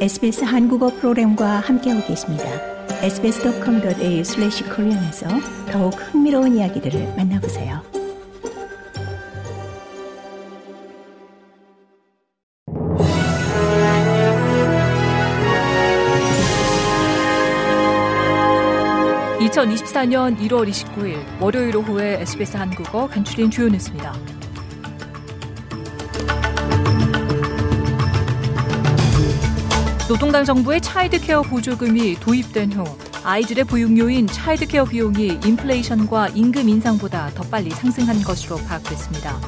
SBS 한국어 프로그램과 함께하고 계십니다. sbs.com.au/korean에서 더욱 흥미로운 이야기들을 만나보세요. (2024년 1월 29일) 월요일 오후에 SBS 한국어 간추린 주요 뉴스입니다. 노동당 정부의 차일드케어 보조금이 도입된 후 아이들의 보육료인 차일드케어 비용이 인플레이션과 임금 인상보다 더 빨리 상승한 것으로 파악됐습니다.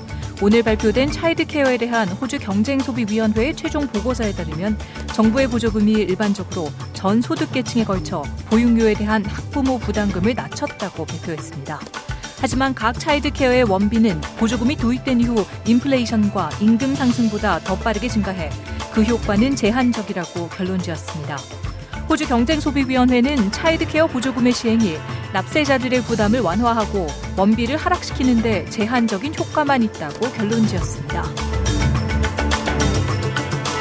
오늘 발표된 차일드케어에 대한 호주 경쟁소비위원회의 최종 보고서에 따르면 정부의 보조금이 일반적으로 전 소득계층에 걸쳐 보육료에 대한 학부모 부담금을 낮췄다고 발표했습니다. 하지만 각 차일드케어의 원비는 보조금이 도입된 이후 인플레이션과 임금 상승보다 더 빠르게 증가해 그 효과는 제한적이라고 결론지었습니다. 호주 경쟁소비위원회는 차일드케어 보조금의 시행이 납세자들의 부담을 완화하고 원비를 하락시키는데 제한적인 효과만 있다고 결론지었습니다.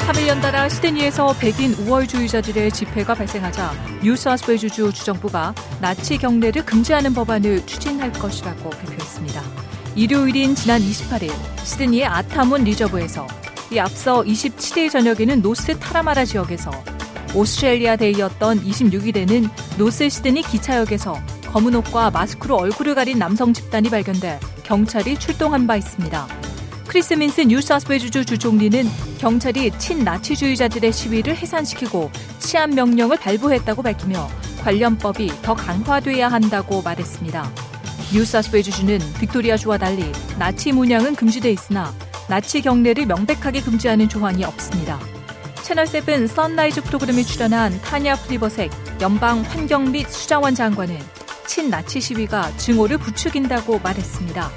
3일 연달아 시드니에서 백인 우월주의자들의 집회가 발생하자 뉴사우스웨이주주 주정부가 나치 경례를 금지하는 법안을 추진할 것이라고 발표했습니다. 일요일인 지난 28일 시드니의 아타몬 리저브에서 이 앞서 27일 저녁에는 노스 타라마라 지역에서 오스트레일리아 데이였던 26일에는 노스 시드니 기차역에서 검은 옷과 마스크로 얼굴을 가린 남성 집단이 발견돼 경찰이 출동한 바 있습니다. 크리스 민스 뉴사우스웨일스주 주총리는 경찰이 친나치주의자들의 시위를 해산시키고 치안 명령을 발부했다고 밝히며 관련법이 더 강화돼야 한다고 말했습니다. 뉴사우스웨일스주는 빅토리아주와 달리 나치 문양은 금지돼 있으나 나치 경례를 명백하게 금지하는 조항이 없습니다. 채널7 선라이즈 프로그램에 출연한 타냐 플리버섹 연방 환경 및 수자원 장관은 친나치 시위가 증오를 부추긴다고 말했습니다.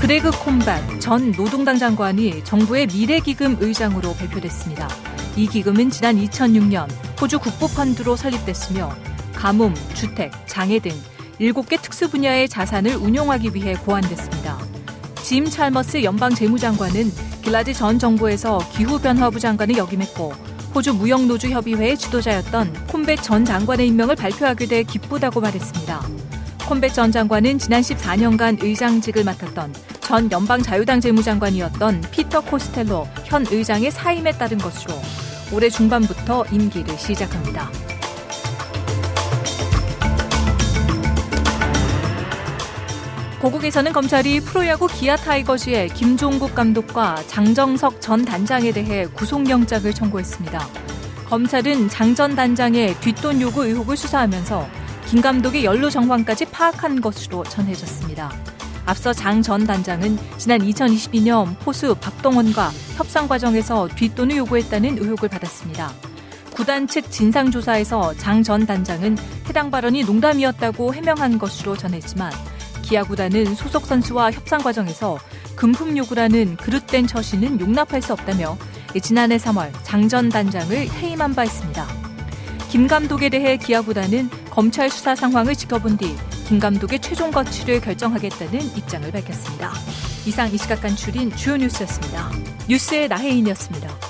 그레그 콤밭 전 노동당 장관이 정부의 미래기금 의장으로 발표됐습니다. 이 기금은 지난 2006년 호주 국부펀드로 설립됐으며 가뭄, 주택, 장애 등 7개 특수 분야의 자산을 운용하기 위해 고안됐습니다. 짐 찰머스 연방 재무장관은 길라지 전 정부에서 기후변화부 장관을 역임했고 호주 무역노주협의회의 지도자였던 콤벳 전 장관의 임명을 발표하게 돼 기쁘다고 말했습니다. 콤벳 전 장관은 지난 14년간 의장직을 맡았던 전 연방 자유당 재무장관이었던 피터 코스텔로 현 의장의 사임에 따른 것으로 올해 중반부터 임기를 시작합니다. 고국에서는 검찰이 프로야구 기아 타이거즈의 김종국 감독과 장정석 전 단장에 대해 구속영장을 청구했습니다. 검찰은 장 전 단장의 뒷돈 요구 의혹을 수사하면서 김 감독의 연루 정황까지 파악한 것으로 전해졌습니다. 앞서 장 전 단장은 지난 2022년 포수 박동원과 협상 과정에서 뒷돈을 요구했다는 의혹을 받았습니다. 구단 측 진상조사에서 장 전 단장은 해당 발언이 농담이었다고 해명한 것으로 전했지만 기아 구단은 소속 선수와 협상 과정에서 금품 요구라는 그릇된 처신은 용납할 수 없다며 지난해 3월 장전 단장을 해임한 바 있습니다. 김 감독에 대해 기아 구단은 검찰 수사 상황을 지켜본 뒤 김 감독의 최종 거취를 결정하겠다는 입장을 밝혔습니다. 이상 이 시각 간출인 주요 뉴스였습니다. 뉴스의 나혜인이었습니다.